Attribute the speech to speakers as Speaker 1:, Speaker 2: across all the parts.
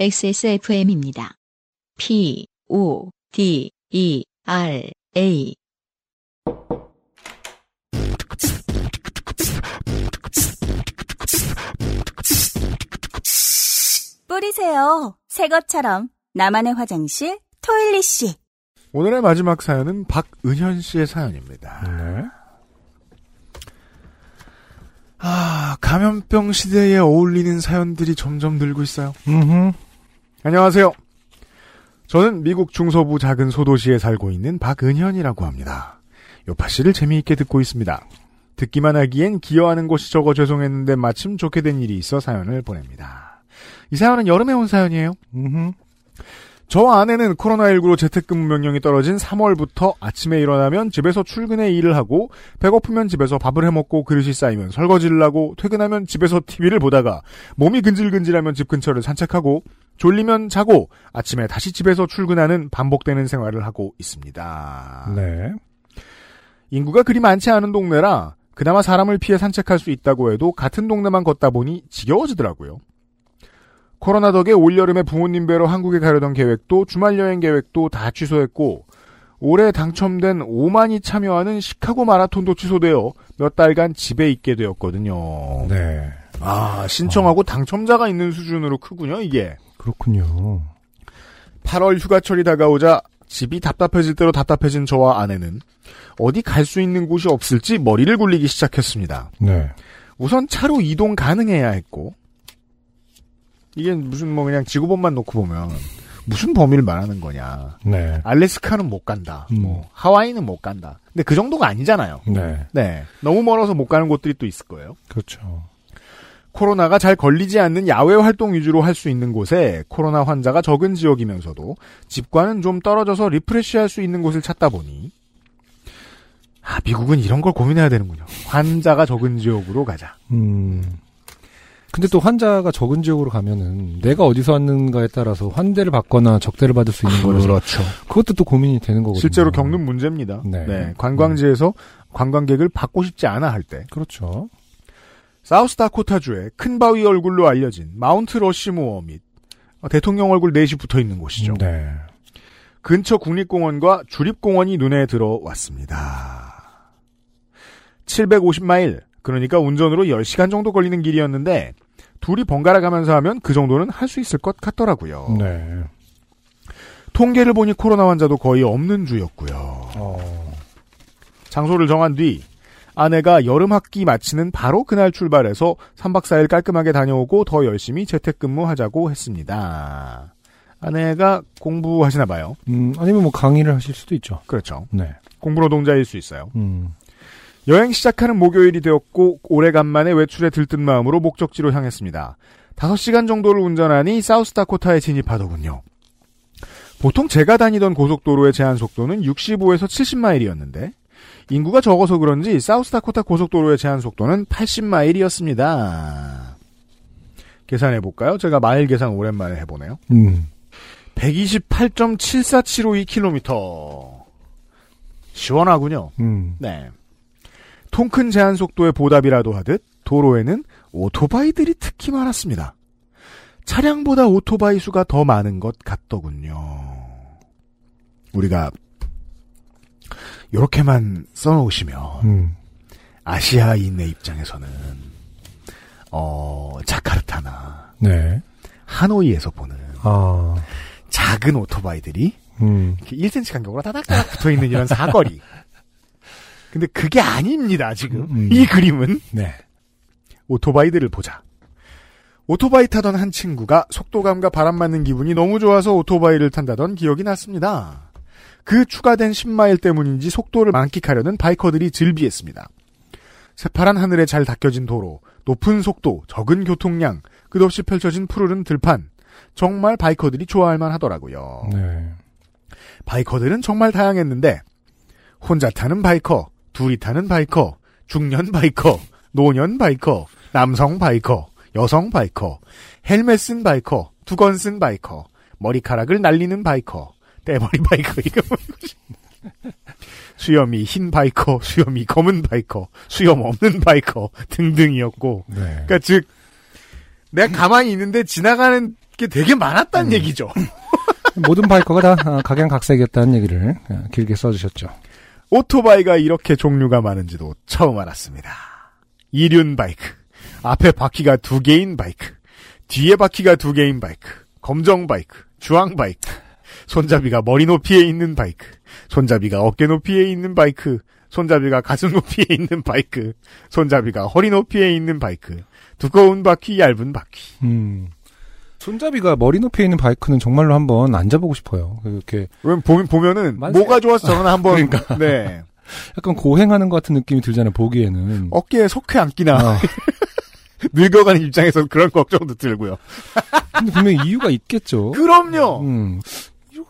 Speaker 1: XSFM입니다. P, O, D, E, R, A.
Speaker 2: 뿌리세요. 새 것처럼. 나만의 화장실, 토일리 씨.
Speaker 3: 오늘의 마지막 사연은 박은현 씨의 사연입니다.
Speaker 4: 네.
Speaker 3: 아, 감염병 시대에 어울리는 사연들이 점점 늘고 있어요.
Speaker 4: 음.
Speaker 3: 안녕하세요. 저는 미국 중서부 작은 소도시에 살고 있는 박은현이라고 합니다. 요파 씨를 재미있게 듣고 있습니다. 듣기만 하기엔 기여하는 곳이 적어 죄송했는데 마침 좋게 된 일이 있어 사연을 보냅니다. 이 사연은 여름에 온 사연이에요.
Speaker 4: 음.
Speaker 3: 저 아내는 코로나19로 재택근무 명령이 떨어진 3월부터 아침에 일어나면 집에서 출근해 일을 하고 배고프면 집에서 밥을 해먹고 그릇이 쌓이면 설거지를 하고 퇴근하면 집에서 TV를 보다가 몸이 근질근질하면 집 근처를 산책하고 졸리면 자고 아침에 다시 집에서 출근하는 반복되는 생활을 하고 있습니다.
Speaker 4: 네.
Speaker 3: 인구가 그리 많지 않은 동네라 그나마 사람을 피해 산책할 수 있다고 해도 같은 동네만 걷다 보니 지겨워지더라고요. 코로나 덕에 올여름에 부모님 뵈러 한국에 가려던 계획도 주말 여행 계획도 다 취소했고 올해 당첨된 5만이 참여하는 시카고 마라톤도 취소되어 몇 달간 집에 있게 되었거든요.
Speaker 4: 네.
Speaker 3: 아 신청하고 당첨자가 있는 수준으로 크군요 이게.
Speaker 4: 그렇군요.
Speaker 3: 8월 휴가철이 다가오자 집이 답답해질 대로 답답해진 저와 아내는 어디 갈 수 있는 곳이 없을지 머리를 굴리기 시작했습니다.
Speaker 4: 네.
Speaker 3: 우선 차로 이동 가능해야 했고 이게 무슨 뭐 그냥 지구본만 놓고 보면 무슨 범위를 말하는 거냐.
Speaker 4: 네.
Speaker 3: 알래스카는 못 간다.
Speaker 4: 음.
Speaker 3: 뭐 하와이는 못 간다. 근데 그 정도가 아니잖아요.
Speaker 4: 네.
Speaker 3: 네. 너무 멀어서 못 가는 곳들이 또 있을 거예요.
Speaker 4: 그렇죠.
Speaker 3: 코로나가 잘 걸리지 않는 야외 활동 위주로 할 수 있는 곳에 코로나 환자가 적은 지역이면서도 집과는 좀 떨어져서 리프레시할 수 있는 곳을 찾다 보니 아 미국은 이런 걸 고민해야 되는군요. 환자가 적은 지역으로 가자.
Speaker 4: 음. 근데 또 환자가 적은 지역으로 가면은 내가 어디서 왔는가에 따라서 환대를 받거나 적대를 받을 수 있는 거라서
Speaker 3: 그렇죠.
Speaker 4: 그것도 또 고민이 되는 거거든요.
Speaker 3: 실제로 겪는 문제입니다.
Speaker 4: 네.
Speaker 3: 네, 관광지에서 관광객을 받고 싶지 않아 할 때.
Speaker 4: 그렇죠.
Speaker 3: 사우스다코타주의 큰 바위 얼굴로 알려진 마운트 러시모어 및 대통령 얼굴 넷이 붙어 있는 곳이죠.
Speaker 4: 네.
Speaker 3: 근처 국립공원과 주립공원이 눈에 들어왔습니다. 750마일, 그러니까 운전으로 10시간 정도 걸리는 길이었는데 둘이 번갈아 가면서 하면 그 정도는 할 수 있을 것 같더라고요.
Speaker 4: 네.
Speaker 3: 통계를 보니 코로나 환자도 거의 없는 주였고요.
Speaker 4: 어.
Speaker 3: 장소를 정한 뒤 아내가 여름 학기 마치는 바로 그날 출발해서 3박 4일 깔끔하게 다녀오고 더 열심히 재택근무하자고 했습니다. 아내가 공부하시나 봐요.
Speaker 4: 음, 아니면 뭐 강의를 하실 수도 있죠.
Speaker 3: 그렇죠.
Speaker 4: 네.
Speaker 3: 공부 노동자일 수 있어요.
Speaker 4: 음.
Speaker 3: 여행 시작하는 목요일이 되었고 오래간만에 외출에 들뜬 마음으로 목적지로 향했습니다. 5시간 정도를 운전하니 사우스다코타에 진입하더군요. 보통 제가 다니던 고속도로의 제한 속도는 65에서 70마일이었는데 인구가 적어서 그런지 사우스다코타 고속도로의 제한 속도는 80마일이었습니다. 계산해 볼까요? 제가 마일 계산 오랜만에 해보네요.
Speaker 4: 음.
Speaker 3: 128.74752km. 시원하군요.
Speaker 4: 음.
Speaker 3: 네. 통큰 제한 속도의 보답이라도 하듯 도로에는 오토바이들이 특히 많았습니다. 차량보다 오토바이 수가 더 많은 것 같더군요. 우리가 이렇게만 써놓으시면
Speaker 4: 음.
Speaker 3: 아시아인의 입장에서는 어 자카르타나
Speaker 4: 네.
Speaker 3: 하노이에서 보는
Speaker 4: 아.
Speaker 3: 작은 오토바이들이
Speaker 4: 음.
Speaker 3: 이렇게 1cm 간격으로 다닥다닥 붙어 있는 이런 사거리. 근데 그게 아닙니다, 지금.
Speaker 4: 음.
Speaker 3: 이 그림은.
Speaker 4: 네.
Speaker 3: 오토바이들을 보자. 오토바이 타던 한 친구가 속도감과 바람 맞는 기분이 너무 좋아서 오토바이를 탄다던 기억이 났습니다. 그 추가된 10마일 때문인지 속도를 만끽하려는 바이커들이 즐비했습니다. 새파란 하늘에 잘 닦여진 도로, 높은 속도, 적은 교통량, 끝없이 펼쳐진 푸르른 들판. 정말 바이커들이 좋아할 만 하더라고요.
Speaker 4: 네.
Speaker 3: 바이커들은 정말 다양했는데 혼자 타는 바이커, 둘이 타는 바이커, 중년 바이커, 노년 바이커, 남성 바이커, 여성 바이커, 헬멧 쓴 바이커, 두건 쓴 바이커, 머리카락을 날리는 바이커, 대머리 바이커 이거 뭐지? 수염이 흰 바이커, 수염이 검은 바이커, 수염 없는 바이커 등등이었고
Speaker 4: 네.
Speaker 3: 그러니까 즉 내가 가만히 있는데 지나가는 게 되게 많았다는
Speaker 4: 음.
Speaker 3: 얘기죠.
Speaker 4: 모든 바이커가 다 아, 각양각색이었다는 얘기를 아, 길게 써주셨죠.
Speaker 3: 오토바이가 이렇게 종류가 많은지도 처음 알았습니다. 이륜 바이크. 앞에 바퀴가 두 개인 바이크. 뒤에 바퀴가 두 개인 바이크. 검정 바이크. 주황 바이크. 손잡이가 머리 높이에 있는 바이크. 손잡이가 어깨 높이에 있는 바이크. 손잡이가 가슴 높이에 있는 바이크. 손잡이가 허리 높이에 있는 바이크. 두꺼운 바퀴, 얇은 바퀴.
Speaker 4: 음. 손잡이가 머리 높이에 있는 바이크는 정말로 한번 앉아보고 싶어요. 이렇게
Speaker 3: 보면, 보면은
Speaker 4: 만세-
Speaker 3: 뭐가 좋아서 저는 한번
Speaker 4: 그러니까.
Speaker 3: 네.
Speaker 4: 약간 고행하는 것 같은 느낌이 들잖아요. 보기에는.
Speaker 3: 어깨에 속해 앉기나
Speaker 4: 아,
Speaker 3: 늙어가는 입장에서 그런 걱정도 들고요.
Speaker 4: 근데 분명히 이유가 있겠죠.
Speaker 3: 그럼요.
Speaker 4: 음.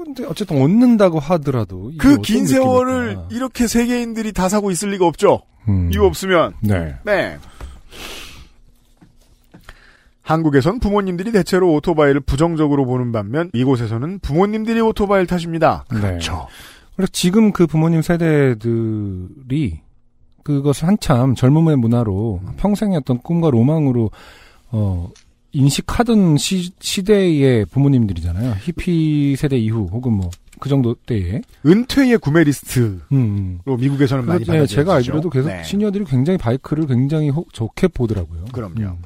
Speaker 4: 이건데 어쨌든 얻는다고 하더라도
Speaker 3: 그 긴 세월을
Speaker 4: 느낌일까?
Speaker 3: 이렇게 세계인들이 다 사고 있을 리가 없죠.
Speaker 4: 음.
Speaker 3: 이유 없으면.
Speaker 4: 네.
Speaker 3: 네. 한국에선 부모님들이 대체로 오토바이를 부정적으로 보는 반면 이곳에서는 부모님들이 오토바이를 타십니다.
Speaker 4: 네.
Speaker 3: 그렇죠.
Speaker 4: 그래서 지금 그 부모님 세대들이 그것을 한참 젊음의 문화로 평생의 어떤 꿈과 로망으로 어 인식하던 시, 시대의 부모님들이잖아요. 히피 세대 이후 혹은 뭐 그 정도 때에.
Speaker 3: 은퇴의 구매 리스트로
Speaker 4: 음. 음.
Speaker 3: 미국에서는 많이.
Speaker 4: 예,
Speaker 3: 받아들여지죠.
Speaker 4: 제가 알기로도 계속
Speaker 3: 네.
Speaker 4: 시니어들이 굉장히 바이크를 굉장히 호- 좋게 보더라고요.
Speaker 3: 그럼요.
Speaker 4: 음.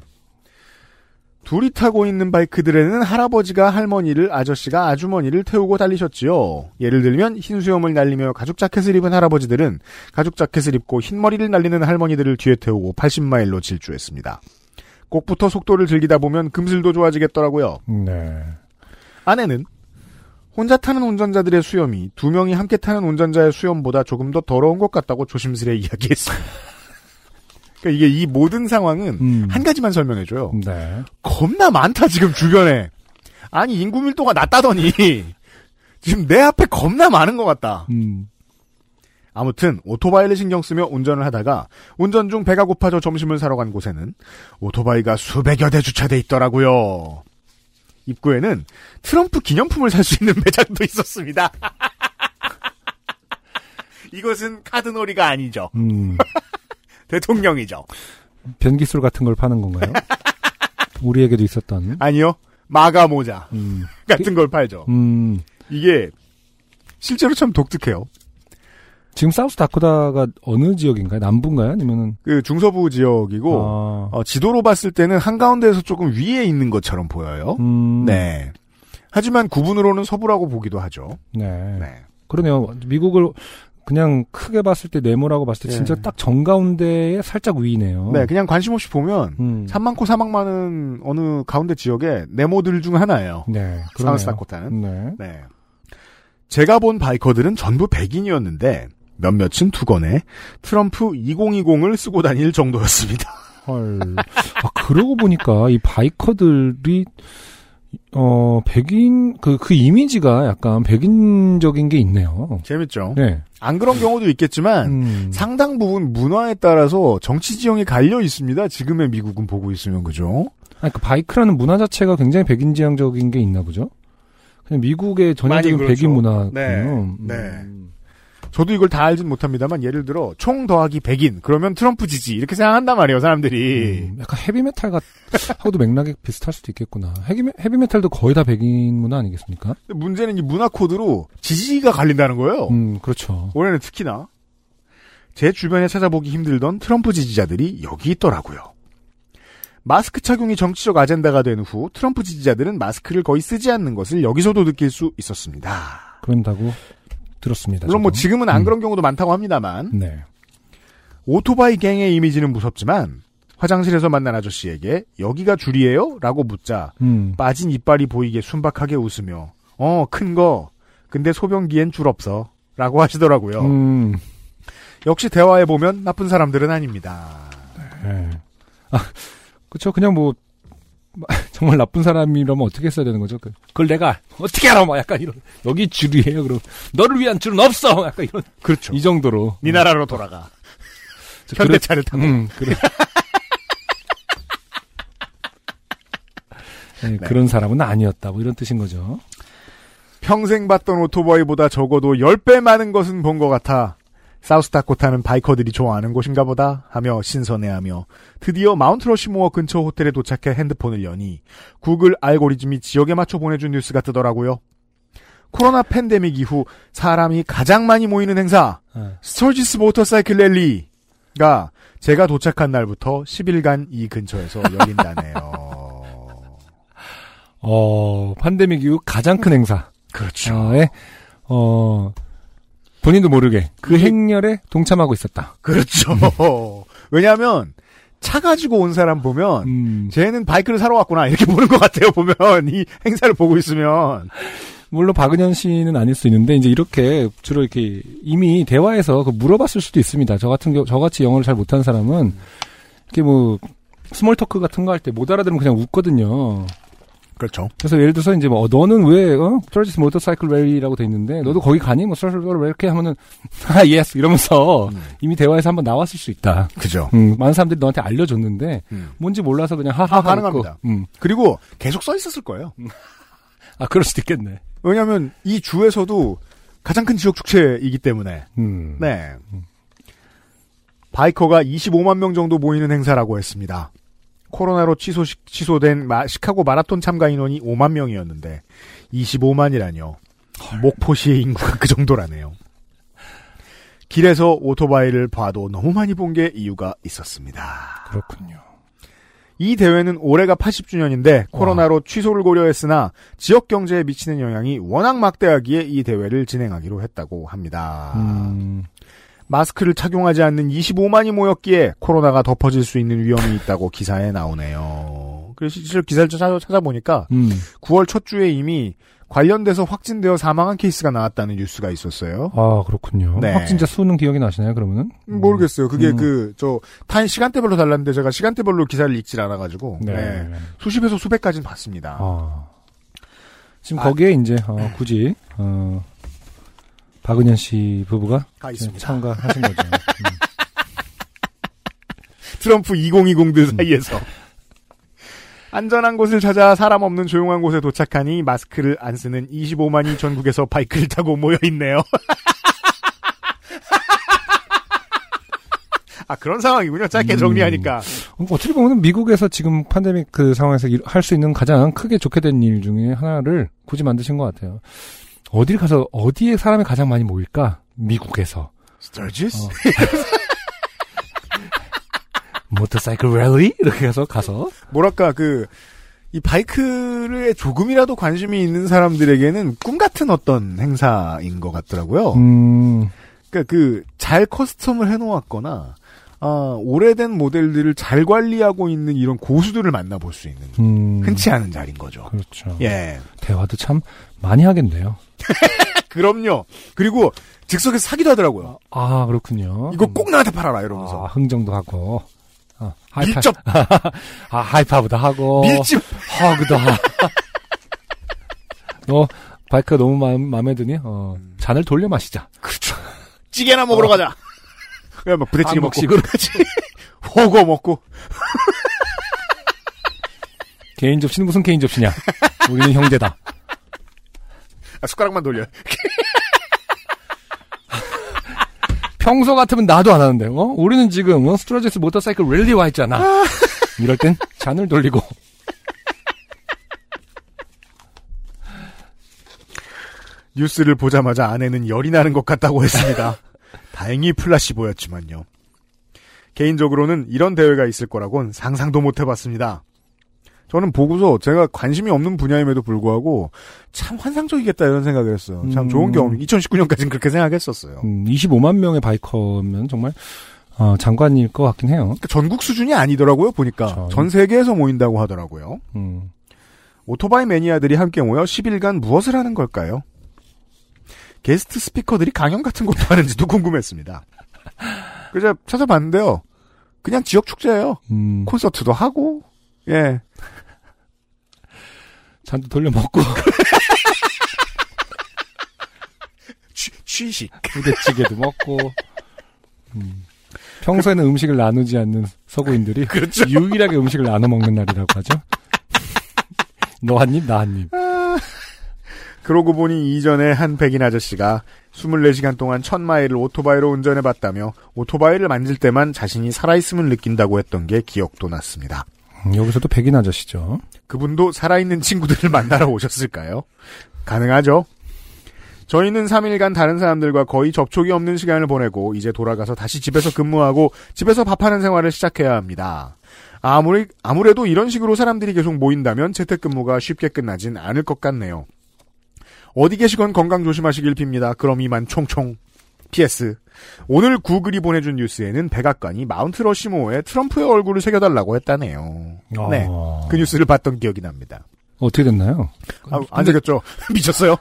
Speaker 3: 둘이 타고 있는 바이크들에는 할아버지가 할머니를 아저씨가 아주머니를 태우고 달리셨지요. 예를 들면 흰 수염을 날리며 가죽 자켓을 입은 할아버지들은 가죽 자켓을 입고 흰 머리를 날리는 할머니들을 뒤에 태우고 80마일로 질주했습니다. 꼭부터 속도를 즐기다 보면 금슬도 좋아지겠더라고요.
Speaker 4: 네.
Speaker 3: 아내는 혼자 타는 운전자들의 수염이 두 명이 함께 타는 운전자의 수염보다 조금 더 더러운 것 같다고 조심스레 이야기했습니다. 그러니까 이게 이 모든 상황은
Speaker 4: 음.
Speaker 3: 한 가지만 설명해줘요.
Speaker 4: 네.
Speaker 3: 겁나 많다 지금 주변에. 아니 인구 밀도가 낮다더니 지금 내 앞에 겁나 많은 것 같다.
Speaker 4: 음.
Speaker 3: 아무튼 오토바이를 신경 쓰며 운전을 하다가 운전 중 배가 고파져 점심을 사러 간 곳에는 오토바이가 수백여 대 주차돼 있더라고요. 입구에는 트럼프 기념품을 살 수 있는 매장도 있었습니다. 이것은 카드놀이가 아니죠.
Speaker 4: 음.
Speaker 3: 대통령이죠.
Speaker 4: 변기술 같은 걸 파는 건가요? 우리에게도 있었던.
Speaker 3: 아니요. 마가 모자
Speaker 4: 음.
Speaker 3: 같은 걸 팔죠.
Speaker 4: 음.
Speaker 3: 이게 실제로 참 독특해요.
Speaker 4: 지금 사우스 다코다가 어느 지역인가요? 남부인가요? 아니면은
Speaker 3: 그 중서부 지역이고
Speaker 4: 아,
Speaker 3: 어, 지도로 봤을 때는 한 가운데에서 조금 위에 있는 것처럼 보여요.
Speaker 4: 음,
Speaker 3: 네. 하지만 구분으로는 서부라고 보기도 하죠.
Speaker 4: 네.
Speaker 3: 네.
Speaker 4: 그러네요. 미국을 그냥 크게 봤을 때 네모라고 봤을 때
Speaker 3: 네.
Speaker 4: 진짜 딱 정가운데에 살짝 위네요.
Speaker 3: 네, 그냥 관심 없이 보면
Speaker 4: 음.
Speaker 3: 산만코 사막 많은 어느 가운데 지역의 네모들 중 하나예요.
Speaker 4: 네.
Speaker 3: 사우스다코타는.
Speaker 4: 네.
Speaker 3: 네. 제가 본 바이커들은 전부 백인이었는데 몇몇은 두건에 트럼프 2020을 쓰고 다닐 정도였습니다.
Speaker 4: 헐. 아, 그러고 보니까 이 바이커들이 어 백인 그그 이미지가 약간 백인적인 게 있네요.
Speaker 3: 재밌죠?
Speaker 4: 네.
Speaker 3: 안 그런 경우도 있겠지만
Speaker 4: 음.
Speaker 3: 상당 부분 문화에 따라서 정치 지형이 갈려 있습니다. 지금의 미국은 보고 있으면 그죠?
Speaker 4: 아니, 그 바이크라는 문화 자체가 굉장히 백인 지향적인 게 있나 보죠? 그냥 미국의 전형적인
Speaker 3: 그렇죠.
Speaker 4: 백인 문화군요.
Speaker 3: 네.
Speaker 4: 음.
Speaker 3: 네. 저도 이걸 다 알진 못합니다만 예를 들어 총 더하기 100인 그러면 트럼프 지지 이렇게 생각한단 말이에요 사람들이
Speaker 4: 음, 약간 헤비메탈 같, 하고도 맥락이 비슷할 수도 있겠구나. 헤비, 헤비메탈도 거의 다 백인 문화 아니겠습니까?
Speaker 3: 문제는 이 문화 코드로 지지가 갈린다는 거예요
Speaker 4: 음, 그렇죠.
Speaker 3: 올해는 특히나 제 주변에 찾아보기 힘들던 트럼프 지지자들이 여기 있더라고요 마스크 착용이 정치적 아젠다가 된 후 트럼프 지지자들은 마스크를 거의 쓰지 않는 것을 여기서도 느낄 수 있었습니다
Speaker 4: 그런다고 들었습니다.
Speaker 3: 물론 뭐
Speaker 4: 저도.
Speaker 3: 지금은 안
Speaker 4: 음.
Speaker 3: 그런 경우도 많다고 합니다만
Speaker 4: 네.
Speaker 3: 오토바이 갱의 이미지는 무섭지만 화장실에서 만난 아저씨에게 여기가 줄이에요? 라고 묻자
Speaker 4: 음.
Speaker 3: 빠진 이빨이 보이게 순박하게 웃으며 어 큰 거 근데 소변기엔 줄 없어 라고 하시더라고요
Speaker 4: 음.
Speaker 3: 역시 대화해보면 나쁜 사람들은 아닙니다
Speaker 4: 네. 아, 그쵸. 그냥 뭐, 정말 나쁜 사람이라면 어떻게 했어야 되는 거죠? 그- 그걸 내가 어떻게 알아? 막 약간 이런. 여기 줄이에요. 그럼 너를 위한 줄은 없어. 약간 이런.
Speaker 3: 그렇죠
Speaker 4: 이 정도로.
Speaker 3: 네 나라로 돌아가
Speaker 4: 저
Speaker 3: 현대차를 타고
Speaker 4: 음, 그래. 네, 그런 사람은 아니었다. 뭐 이런 뜻인 거죠.
Speaker 3: 평생 봤던 오토바이보다 적어도 10배 많은 것은 본 것 같아 사우스다코타는 바이커들이 좋아하는 곳인가 보다 하며 신선해하며 드디어 마운트 러시모어 근처 호텔에 도착해 핸드폰을 여니 구글 알고리즘이 지역에 맞춰 보내준 뉴스가 뜨더라고요. 코로나 팬데믹 이후 사람이 가장 많이 모이는 행사
Speaker 4: 네.
Speaker 3: 스터지스 모터사이클 랠리가 제가 도착한 날부터 10일간 이 근처에서 열린다네요.
Speaker 4: 어, 팬데믹 이후 가장 큰 행사.
Speaker 3: 그렇죠.
Speaker 4: 어, 에, 어, 본인도 모르게 그 행렬에 동참하고 있었다.
Speaker 3: 그렇죠. 왜냐하면 차 가지고 온 사람 보면
Speaker 4: 음,
Speaker 3: 쟤는 바이크를 사러 왔구나 이렇게 보는 것 같아요. 보면 이 행사를 보고 있으면
Speaker 4: 물론 박은현 씨는 아닐 수 있는데 이제 이렇게 주로 이렇게 이미 대화에서 그 물어봤을 수도 있습니다. 저 같은 경우 저같이 영어를 잘 못하는 사람은 이렇게 뭐 small talk 같은 거 할 때 못 알아들으면 그냥 웃거든요.
Speaker 3: 그렇죠.
Speaker 4: 그래서 예를 들어서 이제 뭐 어, 너는 왜 어? 스터지스 모터사이클 랠리라고 돼 있는데 너도 거기 가니? 뭐 스터지스 왜 이렇게 하면은 아 yes 이러면서
Speaker 3: 음.
Speaker 4: 이미 대화에서 한번 나왔을 수 있다.
Speaker 3: 그죠.
Speaker 4: 음, 많은 사람들이 너한테 알려줬는데
Speaker 3: 음.
Speaker 4: 뭔지 몰라서 그냥 하하 하고
Speaker 3: 가능합니다.
Speaker 4: 음.
Speaker 3: 그리고 계속 써 있었을 거예요.
Speaker 4: 아 그럴 수도 있겠네.
Speaker 3: 왜냐하면 이 주에서도 가장 큰 지역 축제이기 때문에
Speaker 4: 음.
Speaker 3: 네. 바이커가 25만 명 정도 모이는 행사라고 했습니다. 코로나로 취소, 취소된 마- 시카고 마라톤 참가 인원이 5만 명이었는데 25만이라뇨. 목포시의 인구가 그 정도라네요. 길에서 오토바이를 봐도 너무 많이 본 게 이유가 있었습니다.
Speaker 4: 그렇군요.
Speaker 3: 이 대회는 올해가 80주년인데 코로나로 취소를 고려했으나 지역 경제에 미치는 영향이 워낙 막대하기에 이 대회를 진행하기로 했다고 합니다.
Speaker 4: 음.
Speaker 3: 마스크를 착용하지 않는 25만이 모였기에 코로나가 덮어질 수 있는 위험이 있다고 기사에 나오네요. 그래서 실제로 기사를 찾아, 찾아보니까
Speaker 4: 음.
Speaker 3: 9월 첫 주에 이미 관련돼서 확진되어 사망한 케이스가 나왔다는 뉴스가 있었어요.
Speaker 4: 아 그렇군요.
Speaker 3: 네.
Speaker 4: 확진자 수는 기억이 나시나요? 그러면은?
Speaker 3: 음, 모르겠어요. 그게
Speaker 4: 음.
Speaker 3: 그, 저, 타임 시간대별로 달랐는데 제가 시간대별로 기사를 읽질 않아가지고.
Speaker 4: 네.
Speaker 3: 네. 수십에서 수백까지는 봤습니다.
Speaker 4: 아. 지금
Speaker 3: 아.
Speaker 4: 거기에 이제 어, 굳이 어, 박은현 씨 부부가
Speaker 3: 있습니다.
Speaker 4: 참가하신 거죠. 음.
Speaker 3: 트럼프 2020들
Speaker 4: 음.
Speaker 3: 사이에서. 안전한 곳을 찾아 사람 없는 조용한 곳에 도착하니 마스크를 안 쓰는 25만이 전국에서 바이크를 타고 모여 있네요. 아 그런 상황이군요. 짧게
Speaker 4: 음.
Speaker 3: 정리하니까.
Speaker 4: 어, 어떻게 보면 미국에서 지금 팬데믹 그 상황에서 할 수 있는 가장 크게 좋게 된 일 중에 하나를 굳이 만드신 것 같아요. 어딜 가서 어디에 사람이 가장 많이 모일까? 미국에서.
Speaker 3: 스터지스?
Speaker 4: 어. 모터사이클 랠리 이렇게 해서 가서
Speaker 3: 뭐랄까 그. 이 바이크에 조금이라도 관심이 있는 사람들에게는 꿈 같은 어떤 행사인 것 같더라고요.
Speaker 4: 음,
Speaker 3: 그러니까 그 잘 커스텀을 해놓았거나 아, 오래된 모델들을 잘 관리하고 있는 이런 고수들을 만나볼 수 있는
Speaker 4: 음,
Speaker 3: 흔치 않은 자리인 거죠.
Speaker 4: 그렇죠.
Speaker 3: 예.
Speaker 4: 대화도 참 많이 하겠네요.
Speaker 3: 그럼요. 그리고 즉석에서 사기도 하더라고요.
Speaker 4: 아 그렇군요.
Speaker 3: 이거 꼭 나한테 팔아라 이러면서.
Speaker 4: 아, 흥정도 하고. 아, 하이파,
Speaker 3: 밀접,
Speaker 4: 아, 하이파브도 하고.
Speaker 3: 밀집.
Speaker 4: 허그도 하고. 너, 바이크가 너무 마음, 마음에 드니? 어, 잔을 돌려 마시자.
Speaker 3: 그렇죠. 찌개나 먹으러 가자. 그냥 막 부대찌개 먹고.
Speaker 4: 한국식으로.
Speaker 3: 훠궈 먹고.
Speaker 4: 개인 접시는 무슨 개인 접시냐? 우리는 형제다.
Speaker 3: 아, 숟가락만 돌려.
Speaker 4: 평소 같으면 나도 안 하는데, 어? 우리는 지금, 어? 스터지스 모터사이클 랠리 와 있잖아. 이럴 땐 잔을 돌리고.
Speaker 3: 뉴스를 보자마자 아내는 열이 나는 것 같다고 했습니다. 다행히 플라시보였지만요. 개인적으로는 이런 대회가 있을 거라곤 상상도 못 해봤습니다. 저는 보고서 제가 관심이 없는 분야임에도 불구하고 참 환상적이겠다 이런 생각을 했어요. 참
Speaker 4: 음.
Speaker 3: 좋은 경험. 2019년까지는 그렇게 생각했었어요.
Speaker 4: 음, 25만 명의 바이커면 정말, 어, 장관일 것 같긴 해요.
Speaker 3: 그러니까 전국 수준이 아니더라고요, 보니까.
Speaker 4: 그렇죠.
Speaker 3: 전 세계에서 모인다고 하더라고요.
Speaker 4: 음.
Speaker 3: 오토바이 매니아들이 함께 모여 10일간 무엇을 하는 걸까요? 게스트 스피커들이 강연 같은 것도 하는지도 궁금했습니다. 그래서 찾아봤는데요. 그냥 지역 축제예요.
Speaker 4: 음,
Speaker 3: 콘서트도 하고, 예.
Speaker 4: 잔도 돌려 먹고,
Speaker 3: 취, 취식.
Speaker 4: 부대찌개도 먹고, 음. 평소에는 음식을 나누지 않는 서구인들이
Speaker 3: 그렇죠.
Speaker 4: 유일하게 음식을 나눠 먹는 날이라고 하죠. 너 한 입, 나 한 입.
Speaker 3: 그러고 보니 이전에 한 백인 아저씨가 24시간 동안 1000마일을 오토바이로 운전해 봤다며 오토바이를 만질 때만 자신이 살아있음을 느낀다고 했던 게 기억도 났습니다.
Speaker 4: 음, 여기서도 백인 아저씨죠.
Speaker 3: 그분도 살아있는 친구들을 만나러 오셨을까요? 가능하죠. 저희는 3일간 다른 사람들과 거의 접촉이 없는 시간을 보내고 이제 돌아가서 다시 집에서 근무하고 집에서 밥하는 생활을 시작해야 합니다. 아무리 아무래도 이런 식으로 사람들이 계속 모인다면 재택근무가 쉽게 끝나진 않을 것 같네요. 어디 계시건 건강 조심하시길 빕니다. 그럼 이만 총총. PS. 오늘 구글이 보내준 뉴스에는 백악관이 마운트 러시모어에 트럼프의 얼굴을 새겨달라고 했다네요. 네.
Speaker 4: 어.
Speaker 3: 그 뉴스를 봤던 기억이 납니다.
Speaker 4: 어떻게 됐나요?
Speaker 3: 아, 안 되겠죠. 미쳤어요?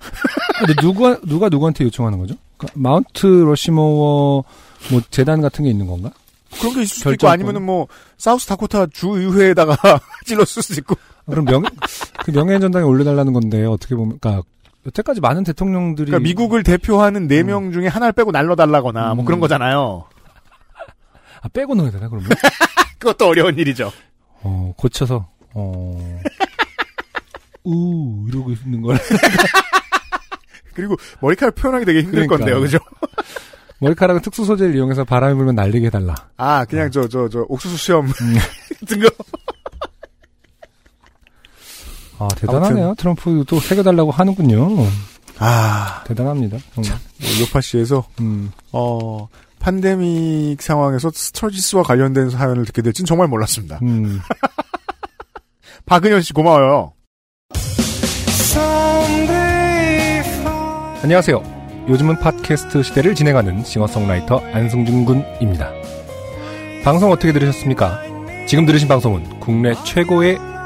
Speaker 4: 근데 누가 누가 누구한테 요청하는 거죠? 그러니까 마운트 러시모어 뭐 재단 같은 게 있는 건가?
Speaker 3: 그런 게 있을 수도 있고. 아니면은 뭐 사우스 다코타 주 의회에다가 찔렀을 수도 있고.
Speaker 4: 그럼 명, 그 명예 전당에 올려달라는 건데 어떻게 보면, 그러니까 여태까지 많은 대통령들이
Speaker 3: 그러니까 미국을 대표하는 네 명 중에 하나를 빼고 날려달라거나 뭐
Speaker 4: 음.
Speaker 3: 그런 거잖아요.
Speaker 4: 아 빼고 넣어야 되나 그러면?
Speaker 3: 그것도 어려운 일이죠.
Speaker 4: 어 고쳐서 어. 우 이러고 있는 걸
Speaker 3: 그리고 머리카락 표현하기 되게 힘들
Speaker 4: 그러니까.
Speaker 3: 건데요, 그죠?
Speaker 4: 머리카락은 특수 소재를 이용해서 바람이 불면 날리게 해달라.
Speaker 3: 아, 그냥 저, 저, 저, 옥수수 시험
Speaker 4: 음.
Speaker 3: 같은 거.
Speaker 4: 아 대단하네요. 트럼프 또 새겨달라고 하는군요.
Speaker 3: 아,
Speaker 4: 대단합니다. 음.
Speaker 3: 요파시에서,
Speaker 4: 음.
Speaker 3: 어, 판데믹 상황에서 스터지스와 관련된 사연을 듣게 될진 정말 몰랐습니다.
Speaker 4: 음.
Speaker 3: 박은현 씨 고마워요.
Speaker 4: 안녕하세요. 요즘은 팟캐스트 시대를 진행하는 싱어송라이터 안승준 군입니다. 방송 어떻게 들으셨습니까? 지금 들으신 방송은 국내 최고의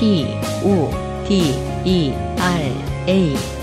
Speaker 1: P, O, D, E, R, A.